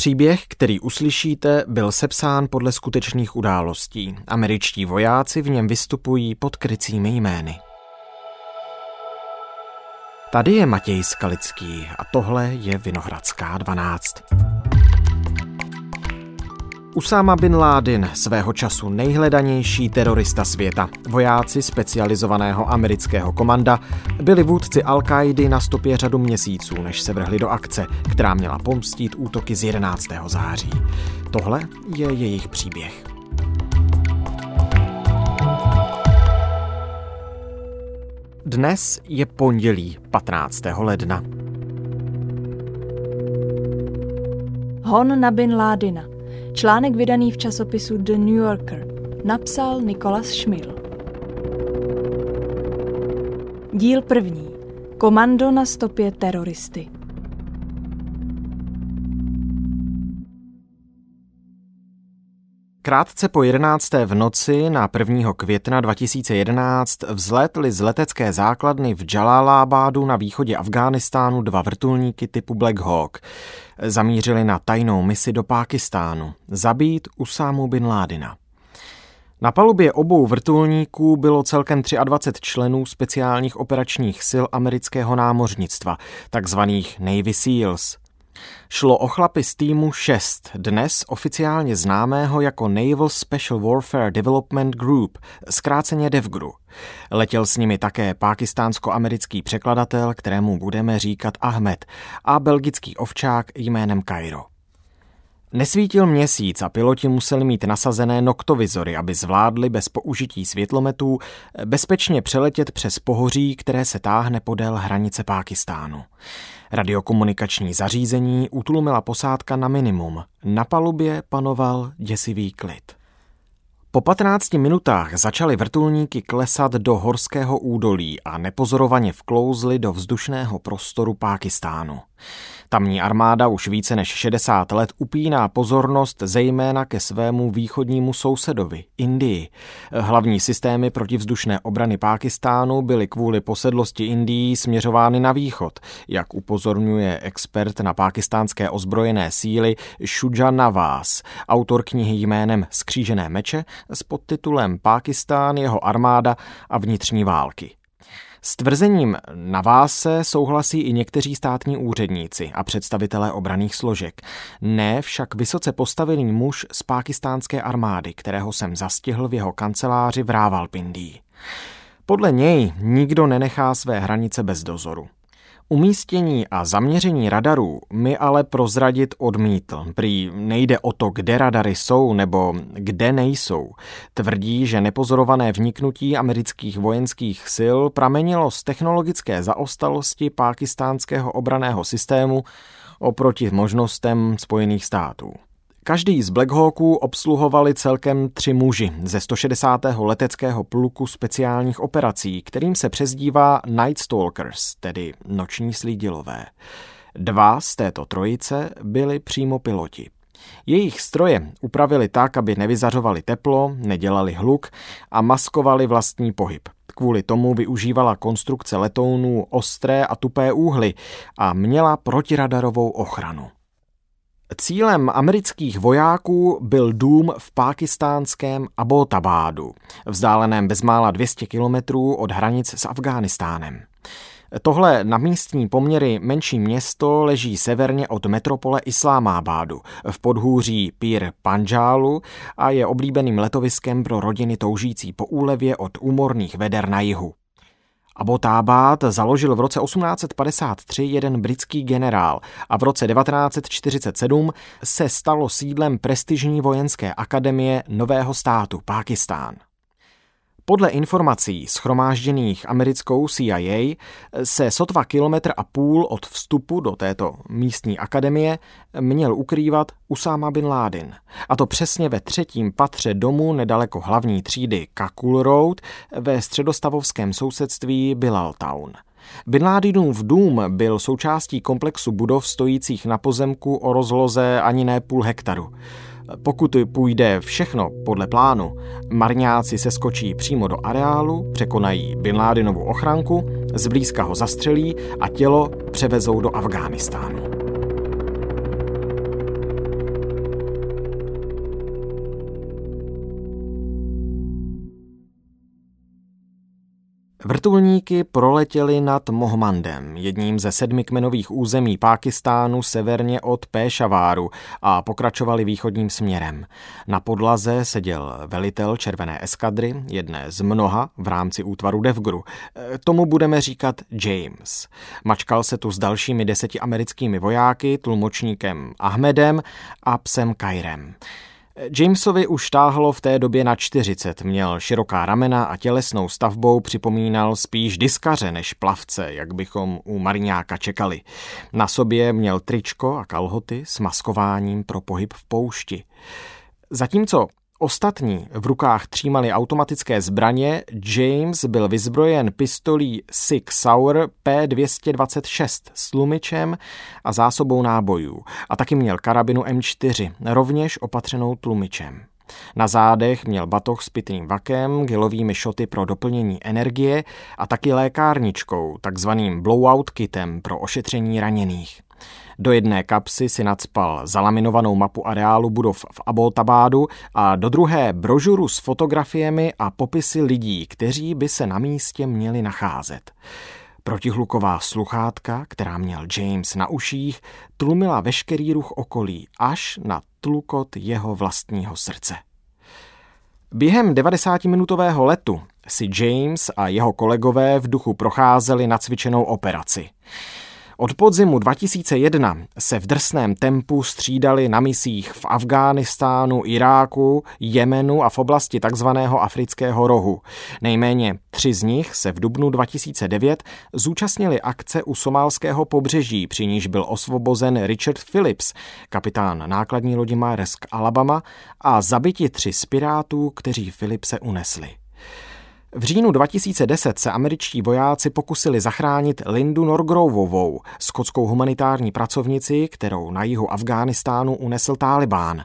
Příběh, který uslyšíte, byl sepsán podle skutečných událostí. Američtí vojáci v něm vystupují pod krycími jmény. Tady je Matěj Skalický a tohle je Vinohradská 12. Usáma bin Laden, svého času nejhledanější terorista světa. Vojáci specializovaného amerického komanda byli vůdci al na stopě řadu měsíců, než se vrhli do akce, která měla pomstít útoky z 11. září. Tohle je jejich příběh. Dnes je pondělí 15. ledna. Hon na Bin Ládina. Článek vydaný v časopisu The New Yorker. Napsal Nikolas Schmil. Díl první. Komando na stopě teroristy. Krátce po 11. v noci na 1. května 2011 vzlétly z letecké základny v Jalalabadu na východě Afghánistánu dva vrtulníky typu Black Hawk. Zamířili na tajnou misi do Pákistánu zabít Usámu bin Ládina. Na palubě obou vrtulníků bylo celkem 23 členů speciálních operačních sil amerického námořnictva, takzvaných Navy SEALs. Šlo o chlapy z týmu 6, dnes oficiálně známého jako Naval Special Warfare Development Group, zkráceně DEVGRU. Letěl s nimi také pákistánsko-americký překladatel, kterému budeme říkat Ahmed, a belgický ovčák jménem Cairo. Nesvítil měsíc a piloti museli mít nasazené noktovizory, aby zvládli bez použití světlometů bezpečně přeletět přes pohoří, které se táhne podél hranice Pákistánu. Radiokomunikační zařízení utlumila posádka na minimum. Na palubě panoval děsivý klid. Po 15 minutách začaly vrtulníky klesat do horského údolí a nepozorovaně vklouzly do vzdušného prostoru Pákistánu. Tamní armáda už více než 60 let upíná pozornost zejména ke svému východnímu sousedovi, Indii. Hlavní systémy protivzdušné obrany Pákistánu byly kvůli posedlosti Indii směřovány na východ, jak upozorňuje expert na pákistánské ozbrojené síly Shuja Nawaz, autor knihy jménem Skřížené meče s podtitulem Pákistán, jeho armáda a vnitřní války. S tvrzením na váse souhlasí i někteří státní úředníci a představitelé obraných složek. Ne však vysoce postavený muž z pákistánské armády, kterého jsem zastihl v jeho kanceláři v Rávalpindí. Podle něj nikdo nenechá své hranice bez dozoru. Umístění a zaměření radarů mi ale prozradit odmítl. Prý nejde o to, kde radary jsou nebo kde nejsou. Tvrdí, že nepozorované vniknutí amerických vojenských sil pramenilo z technologické zaostalosti pákistánského obraného systému oproti možnostem Spojených států. Každý z Black Hawků obsluhovali celkem tři muži ze 160. leteckého pluku speciálních operací, kterým se přezdívá Night Stalkers, tedy noční slídilové. Dva z této trojice byli přímo piloti. Jejich stroje upravili tak, aby nevyzařovali teplo, nedělali hluk a maskovali vlastní pohyb. Kvůli tomu využívala konstrukce letounů ostré a tupé úhly a měla protiradarovou ochranu. Cílem amerických vojáků byl dům v pákistánském Abbottabadu, vzdáleném bezmála 200 kilometrů od hranic s Afghánistánem. Tohle na místní poměry menší město leží severně od metropole Islámábádu v podhůří Pír Panžálu a je oblíbeným letoviskem pro rodiny toužící po úlevě od úmorných veder na jihu. Abbottabad založil v roce 1853 jeden britský generál a v roce 1947 se stalo sídlem prestižní vojenské akademie nového státu Pákistán. Podle informací schromážděných americkou CIA se sotva kilometr a půl od vstupu do této místní akademie měl ukrývat Usama bin Laden. A to přesně ve třetím patře domu nedaleko hlavní třídy Kakul Road ve středostavovském sousedství Bilal Town. Bin Ladenův dům byl součástí komplexu budov stojících na pozemku o rozloze ani ne půl hektaru. Pokud půjde všechno podle plánu, marňáci se skočí přímo do areálu, překonají Bin Ládinovu ochranku, zblízka ho zastřelí a tělo převezou do Afghánistánu. Vrtulníky proletěly nad Mohmandem, jedním ze sedmi kmenových území Pákistánu severně od Péšaváru a pokračovali východním směrem. Na podlaze seděl velitel červené eskadry, jedné z mnoha v rámci útvaru Devgru. Tomu budeme říkat James. Mačkal se tu s dalšími deseti americkými vojáky, tlumočníkem Ahmedem a psem Kairem. Jamesovi už táhlo v té době na 40, měl široká ramena a tělesnou stavbou připomínal spíš diskaře než plavce, jak bychom u mariňáka čekali. Na sobě měl tričko a kalhoty s maskováním pro pohyb v poušti. Zatímco Ostatní v rukách třímali automatické zbraně, James byl vyzbrojen pistolí Sig Sauer P226 s tlumičem a zásobou nábojů a taky měl karabinu M4, rovněž opatřenou tlumičem. Na zádech měl batoh s pitným vakem, gelovými šoty pro doplnění energie a taky lékárničkou, takzvaným blowout kitem pro ošetření raněných. Do jedné kapsy si nadspal zalaminovanou mapu areálu budov v Aboltabádu a do druhé brožuru s fotografiemi a popisy lidí, kteří by se na místě měli nacházet. Protihluková sluchátka, která měl James na uších, tlumila veškerý ruch okolí až na tlukot jeho vlastního srdce. Během 90-minutového letu si James a jeho kolegové v duchu procházeli nacvičenou operaci. Od podzimu 2001 se v drsném tempu střídali na misích v Afghánistánu, Iráku, Jemenu a v oblasti takzvaného afrického rohu. Nejméně tři z nich se v dubnu 2009 zúčastnili akce u somálského pobřeží, při níž byl osvobozen Richard Phillips, kapitán nákladní lodi Maersk Alabama a zabiti tři z pirátů, kteří Philipse unesli. V říjnu 2010 se američtí vojáci pokusili zachránit Lindu Norgrovovou, skotskou humanitární pracovnici, kterou na jihu Afghánistánu unesl Tálibán.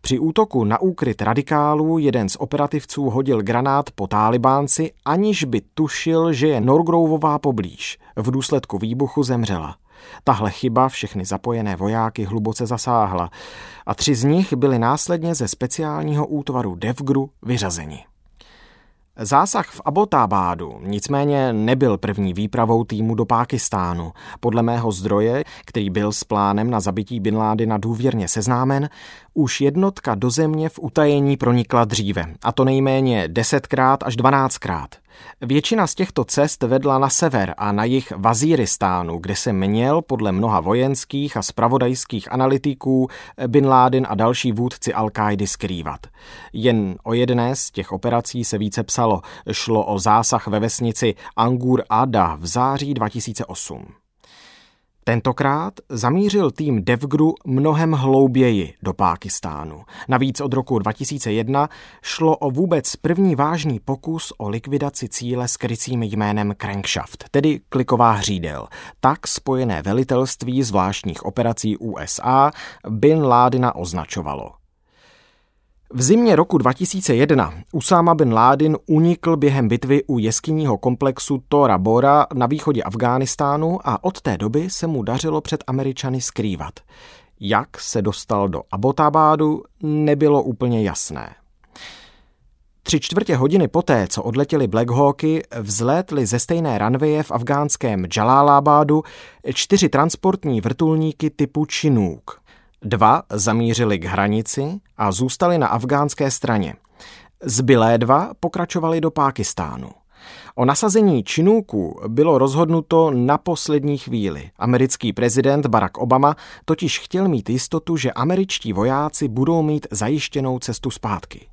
Při útoku na úkryt radikálů jeden z operativců hodil granát po Tálibánci, aniž by tušil, že je Norgrovová poblíž. V důsledku výbuchu zemřela. Tahle chyba všechny zapojené vojáky hluboce zasáhla a tři z nich byli následně ze speciálního útvaru Devgru vyřazeni. Zásah v Abotábádu nicméně nebyl první výpravou týmu do Pákistánu. Podle mého zdroje, který byl s plánem na zabití Bin Ládina důvěrně seznámen, už jednotka do země v utajení pronikla dříve, a to nejméně desetkrát až dvanáctkrát. Většina z těchto cest vedla na sever a na jih Vazíristánu, kde se měl podle mnoha vojenských a spravodajských analytiků Bin Laden a další vůdci al skrývat. Jen o jedné z těch operací se více psalo. Šlo o zásah ve vesnici Angur Ada v září 2008. Tentokrát zamířil tým Devgru mnohem hlouběji do Pákistánu. Navíc od roku 2001 šlo o vůbec první vážný pokus o likvidaci cíle s krycím jménem Crankshaft, tedy kliková hřídel. Tak spojené velitelství zvláštních operací USA Bin Ládina označovalo. V zimě roku 2001 Usama bin Laden unikl během bitvy u jeskyního komplexu Tora Bora na východě Afghánistánu a od té doby se mu dařilo před Američany skrývat. Jak se dostal do Abotabádu, nebylo úplně jasné. Tři čtvrtě hodiny poté, co odletěli Black Hawky, vzlétly ze stejné ranveje v afgánském Jalalabadu čtyři transportní vrtulníky typu Chinook – Dva zamířili k hranici a zůstali na afgánské straně. Zbylé dva pokračovali do Pákistánu. O nasazení činůků bylo rozhodnuto na poslední chvíli. Americký prezident Barack Obama totiž chtěl mít jistotu, že američtí vojáci budou mít zajištěnou cestu zpátky.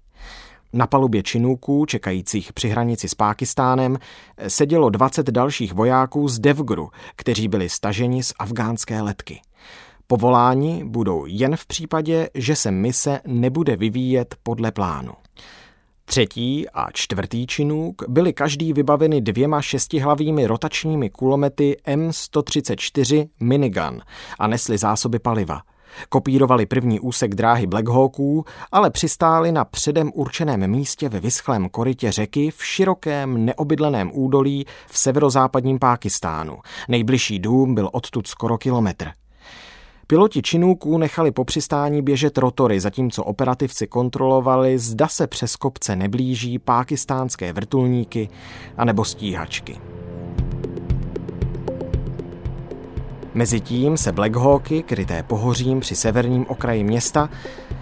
Na palubě činůků, čekajících při hranici s Pákistánem, sedělo 20 dalších vojáků z Devgru, kteří byli staženi z afgánské letky. Povoláni budou jen v případě, že se mise nebude vyvíjet podle plánu. Třetí a čtvrtý činůk byli každý vybaveny dvěma šestihlavými rotačními kulomety M134 minigun a nesli zásoby paliva. Kopírovali první úsek dráhy Black Hawků, ale přistáli na předem určeném místě ve vyschlém korytě řeky v širokém neobydleném údolí v severozápadním Pákistánu. Nejbližší dům byl odtud skoro kilometr. Piloti činůků nechali po přistání běžet rotory, zatímco operativci kontrolovali, zda se přes kopce neblíží pákistánské vrtulníky anebo stíhačky. Mezitím se Blackhawky, kryté pohořím při severním okraji města,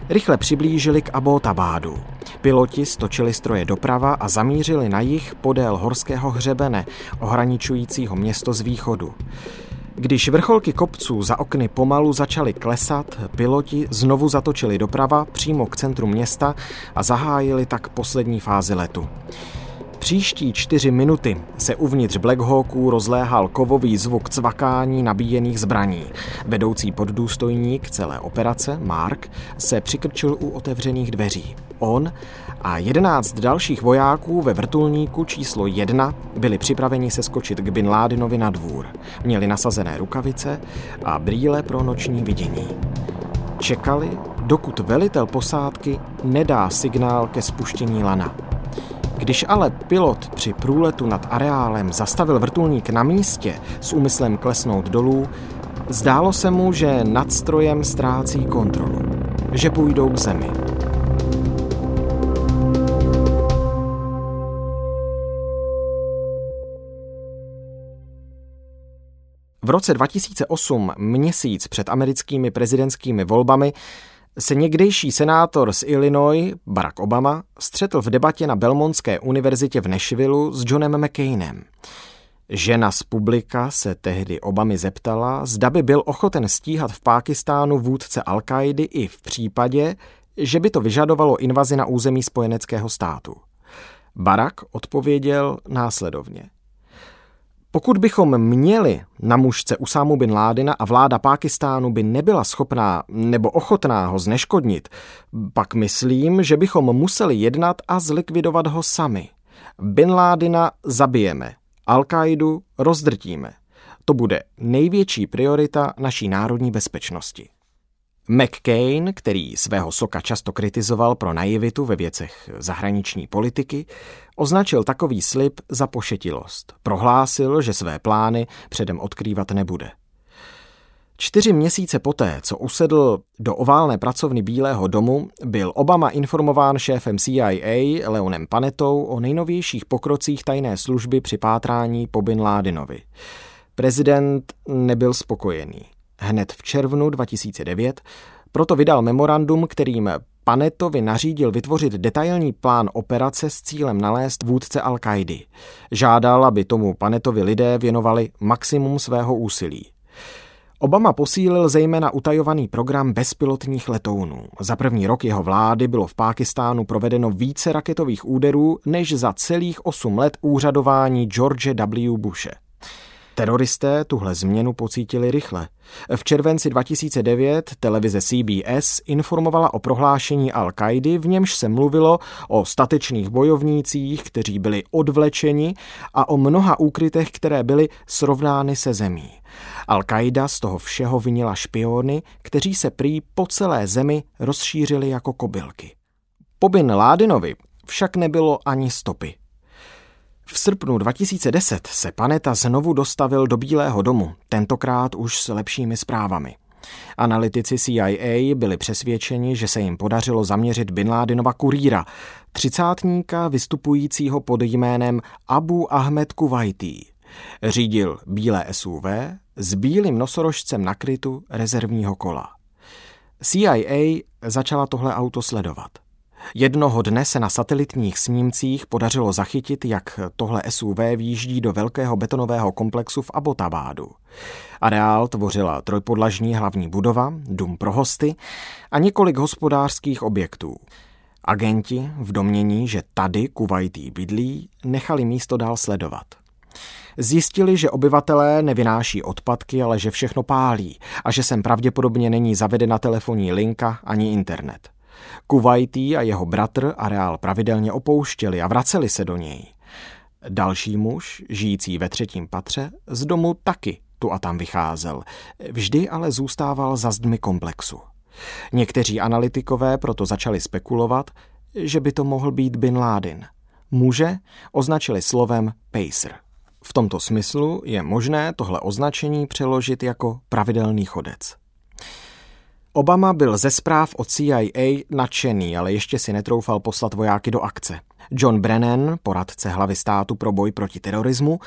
rychle přiblížili k Abotabádu. Piloti stočili stroje doprava a zamířili na jich podél horského hřebene, ohraničujícího město z východu. Když vrcholky kopců za okny pomalu začaly klesat, piloti znovu zatočili doprava přímo k centru města a zahájili tak poslední fázi letu. Příští čtyři minuty se uvnitř Blackhawků rozléhal kovový zvuk cvakání nabíjených zbraní. Vedoucí poddůstojník celé operace, Mark, se přikrčil u otevřených dveří. On a jedenáct dalších vojáků ve vrtulníku číslo jedna byli připraveni se skočit k Bin Ládinovi na dvůr. Měli nasazené rukavice a brýle pro noční vidění. Čekali, dokud velitel posádky nedá signál ke spuštění lana. Když ale pilot při průletu nad areálem zastavil vrtulník na místě s úmyslem klesnout dolů, zdálo se mu, že nad strojem ztrácí kontrolu, že půjdou k zemi. V roce 2008, měsíc před americkými prezidentskými volbami, se někdejší senátor z Illinois, Barack Obama, střetl v debatě na Belmontské univerzitě v Nashvilleu s Johnem McCainem. Žena z publika se tehdy Obamy zeptala, zda by byl ochoten stíhat v Pákistánu vůdce al i v případě, že by to vyžadovalo invazi na území spojeneckého státu. Barack odpověděl následovně – pokud bychom měli na mužce Usámu bin Ládina a vláda Pákistánu by nebyla schopná nebo ochotná ho zneškodnit, pak myslím, že bychom museli jednat a zlikvidovat ho sami. Bin Ládina zabijeme, Al-Kaidu rozdrtíme. To bude největší priorita naší národní bezpečnosti. McCain, který svého soka často kritizoval pro naivitu ve věcech zahraniční politiky, označil takový slib za pošetilost. Prohlásil, že své plány předem odkrývat nebude. Čtyři měsíce poté, co usedl do oválné pracovny Bílého domu, byl Obama informován šéfem CIA Leonem Panetou o nejnovějších pokrocích tajné služby při pátrání po Bin Ládinovi. Prezident nebyl spokojený hned v červnu 2009, proto vydal memorandum, kterým Panetovi nařídil vytvořit detailní plán operace s cílem nalézt vůdce al -Qaidi. Žádal, aby tomu Panetovi lidé věnovali maximum svého úsilí. Obama posílil zejména utajovaný program bezpilotních letounů. Za první rok jeho vlády bylo v Pákistánu provedeno více raketových úderů než za celých osm let úřadování George W. Bushe. Teroristé tuhle změnu pocítili rychle. V červenci 2009 televize CBS informovala o prohlášení al qaidi v němž se mluvilo o statečných bojovnících, kteří byli odvlečeni a o mnoha úkrytech, které byly srovnány se zemí. Al-Qaida z toho všeho vinila špiony, kteří se prý po celé zemi rozšířili jako kobylky. Po Bin Ládinovi však nebylo ani stopy. V srpnu 2010 se Paneta znovu dostavil do Bílého domu, tentokrát už s lepšími zprávami. Analytici CIA byli přesvědčeni, že se jim podařilo zaměřit Bin Ládinova kurýra, třicátníka vystupujícího pod jménem Abu Ahmed Kuwaiti. Řídil bílé SUV s bílým nosorožcem nakrytu rezervního kola. CIA začala tohle auto sledovat. Jednoho dne se na satelitních snímcích podařilo zachytit, jak tohle SUV výjíždí do velkého betonového komplexu v Abotabádu. Areál tvořila trojpodlažní hlavní budova, dům pro hosty a několik hospodářských objektů. Agenti v domění, že tady Kuwaití bydlí, nechali místo dál sledovat. Zjistili, že obyvatelé nevynáší odpadky, ale že všechno pálí a že sem pravděpodobně není zavedena telefonní linka ani internet. Kuwaití a jeho bratr areál pravidelně opouštěli a vraceli se do něj. Další muž, žijící ve třetím patře, z domu taky tu a tam vycházel, vždy ale zůstával za zdmi komplexu. Někteří analytikové proto začali spekulovat, že by to mohl být Bin Laden. Muže označili slovem pacer. V tomto smyslu je možné tohle označení přeložit jako pravidelný chodec. Obama byl ze zpráv od CIA nadšený, ale ještě si netroufal poslat vojáky do akce. John Brennan, poradce hlavy státu pro boj proti terorismu,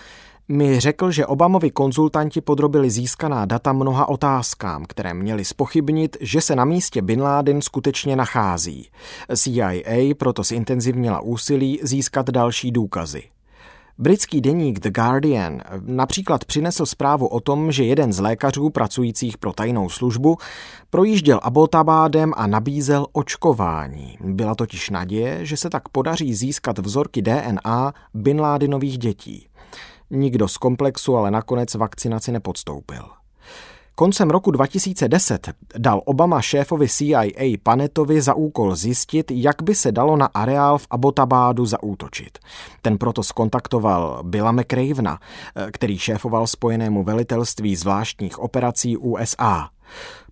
mi řekl, že Obamovi konzultanti podrobili získaná data mnoha otázkám, které měly spochybnit, že se na místě Bin Laden skutečně nachází. CIA proto zintenzivnila úsilí získat další důkazy. Britský deník The Guardian například přinesl zprávu o tom, že jeden z lékařů pracujících pro tajnou službu projížděl Abbottabadem a nabízel očkování. Byla totiž naděje, že se tak podaří získat vzorky DNA Bin Ládinových dětí. Nikdo z komplexu ale nakonec vakcinaci nepodstoupil. Koncem roku 2010 dal Obama šéfovi CIA Panetovi za úkol zjistit, jak by se dalo na areál v Abotabádu zaútočit. Ten proto skontaktoval Billa McRavena, který šéfoval spojenému velitelství zvláštních operací USA.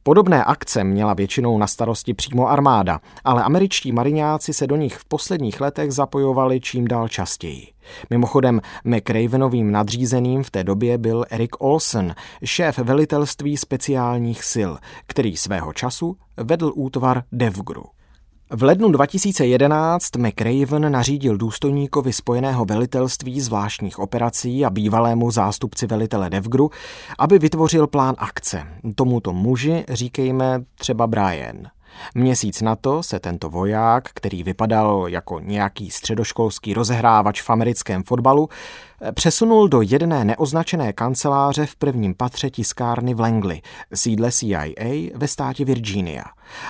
Podobné akce měla většinou na starosti přímo armáda, ale američtí mariňáci se do nich v posledních letech zapojovali čím dál častěji. Mimochodem, McRavenovým nadřízeným v té době byl Eric Olsen, šéf velitelství speciálních sil, který svého času vedl útvar Devgru. V lednu 2011 McRaven nařídil důstojníkovi Spojeného velitelství zvláštních operací a bývalému zástupci velitele Devgru, aby vytvořil plán akce. Tomuto muži říkejme třeba Brian. Měsíc na to se tento voják, který vypadal jako nějaký středoškolský rozehrávač v americkém fotbalu, přesunul do jedné neoznačené kanceláře v prvním patře tiskárny v Langley, sídle CIA ve státě Virginia.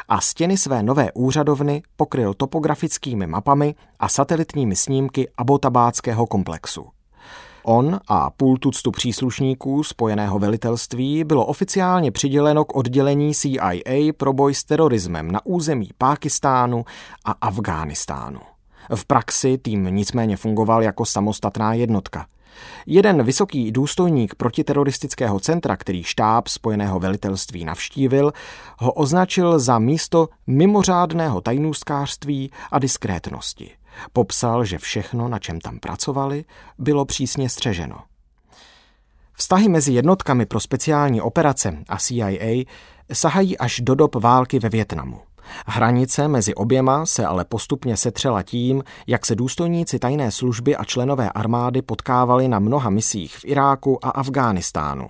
A stěny své nové úřadovny pokryl topografickými mapami a satelitními snímky abotabáckého komplexu. On a půl tuctu příslušníků spojeného velitelství bylo oficiálně přiděleno k oddělení CIA pro boj s terorismem na území Pákistánu a Afghánistánu. V praxi tým nicméně fungoval jako samostatná jednotka. Jeden vysoký důstojník protiteroristického centra, který štáb spojeného velitelství navštívil, ho označil za místo mimořádného tajnůstkářství a diskrétnosti. Popsal, že všechno, na čem tam pracovali, bylo přísně střeženo. Vztahy mezi jednotkami pro speciální operace a CIA sahají až do dob války ve Větnamu. Hranice mezi oběma se ale postupně setřela tím, jak se důstojníci tajné služby a členové armády potkávali na mnoha misích v Iráku a Afghánistánu.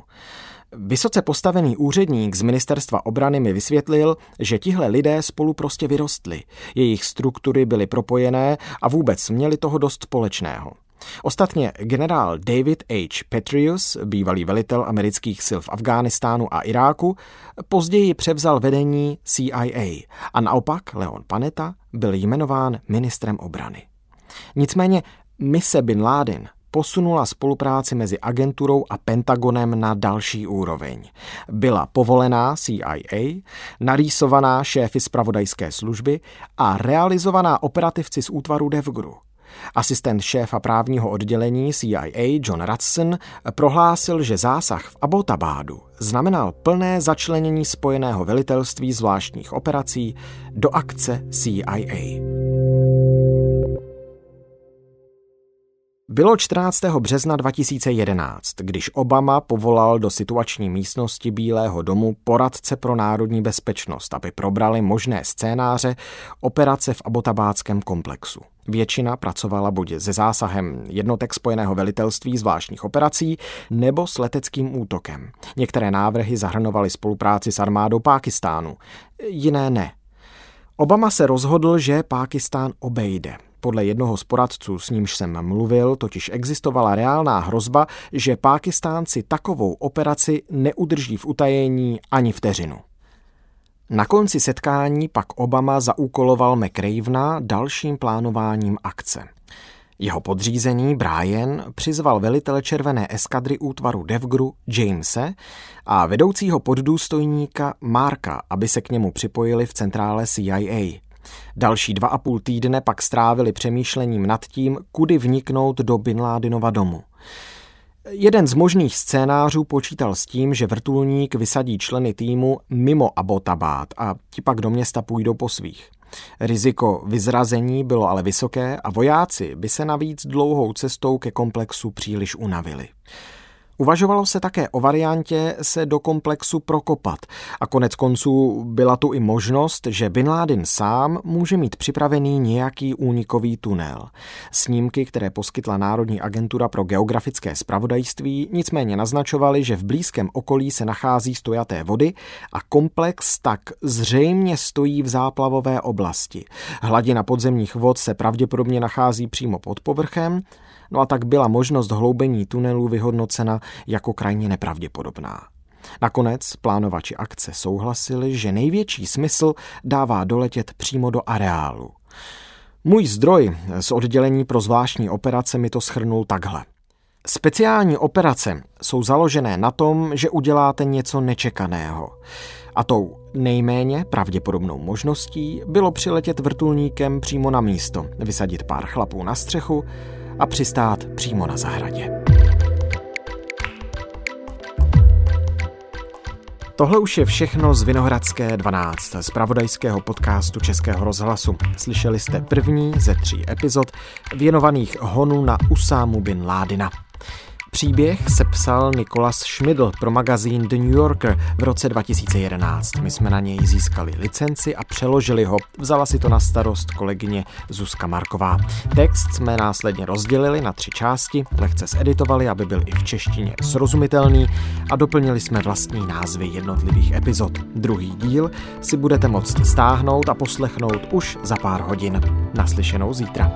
Vysoce postavený úředník z ministerstva obrany mi vysvětlil, že tihle lidé spolu prostě vyrostli. Jejich struktury byly propojené a vůbec měli toho dost společného. Ostatně generál David H. Petrius, bývalý velitel amerických sil v Afghánistánu a Iráku, později převzal vedení CIA a naopak Leon Panetta byl jmenován ministrem obrany. Nicméně mise Bin Laden posunula spolupráci mezi agenturou a Pentagonem na další úroveň. Byla povolená CIA, narýsovaná šéfy zpravodajské služby a realizovaná operativci z útvaru DevGru. Asistent šéfa právního oddělení CIA John Rudson prohlásil, že zásah v Abotabádu znamenal plné začlenění spojeného velitelství zvláštních operací do akce CIA. Bylo 14. března 2011, když Obama povolal do situační místnosti Bílého domu poradce pro národní bezpečnost, aby probrali možné scénáře operace v abotabáckém komplexu. Většina pracovala buď se zásahem jednotek spojeného velitelství zvláštních operací nebo s leteckým útokem. Některé návrhy zahrnovaly spolupráci s armádou Pákistánu, jiné ne. Obama se rozhodl, že Pákistán obejde. Podle jednoho z poradců, s nímž jsem mluvil, totiž existovala reálná hrozba, že Pákistánci takovou operaci neudrží v utajení ani vteřinu. Na konci setkání pak Obama zaúkoloval McRavena dalším plánováním akce. Jeho podřízený Brian přizval velitele červené eskadry útvaru Devgru Jamese a vedoucího poddůstojníka Marka, aby se k němu připojili v centrále CIA. Další dva a půl týdne pak strávili přemýšlením nad tím, kudy vniknout do Bin Ládinova domu. Jeden z možných scénářů počítal s tím, že vrtulník vysadí členy týmu mimo Abotabát a ti pak do města půjdou po svých. Riziko vyzrazení bylo ale vysoké a vojáci by se navíc dlouhou cestou ke komplexu příliš unavili. Uvažovalo se také o variantě se do komplexu prokopat a konec konců byla tu i možnost, že Bin Laden sám může mít připravený nějaký únikový tunel. Snímky, které poskytla Národní agentura pro geografické spravodajství, nicméně naznačovaly, že v blízkém okolí se nachází stojaté vody a komplex tak zřejmě stojí v záplavové oblasti. Hladina podzemních vod se pravděpodobně nachází přímo pod povrchem, no a tak byla možnost hloubení tunelů vyhodnocena jako krajně nepravděpodobná. Nakonec plánovači akce souhlasili, že největší smysl dává doletět přímo do areálu. Můj zdroj z oddělení pro zvláštní operace mi to schrnul takhle. Speciální operace jsou založené na tom, že uděláte něco nečekaného. A tou nejméně pravděpodobnou možností bylo přiletět vrtulníkem přímo na místo, vysadit pár chlapů na střechu a přistát přímo na zahradě. Tohle už je všechno z Vinohradské 12, z pravodajského podcastu Českého rozhlasu. Slyšeli jste první ze tří epizod věnovaných honu na Usámu bin Ládina. Příběh sepsal Nikolas Schmidl pro magazín The New Yorker v roce 2011. My jsme na něj získali licenci a přeložili ho. Vzala si to na starost kolegyně Zuzka Marková. Text jsme následně rozdělili na tři části, lehce zeditovali, aby byl i v češtině srozumitelný a doplnili jsme vlastní názvy jednotlivých epizod. Druhý díl si budete moct stáhnout a poslechnout už za pár hodin. Naslyšenou zítra.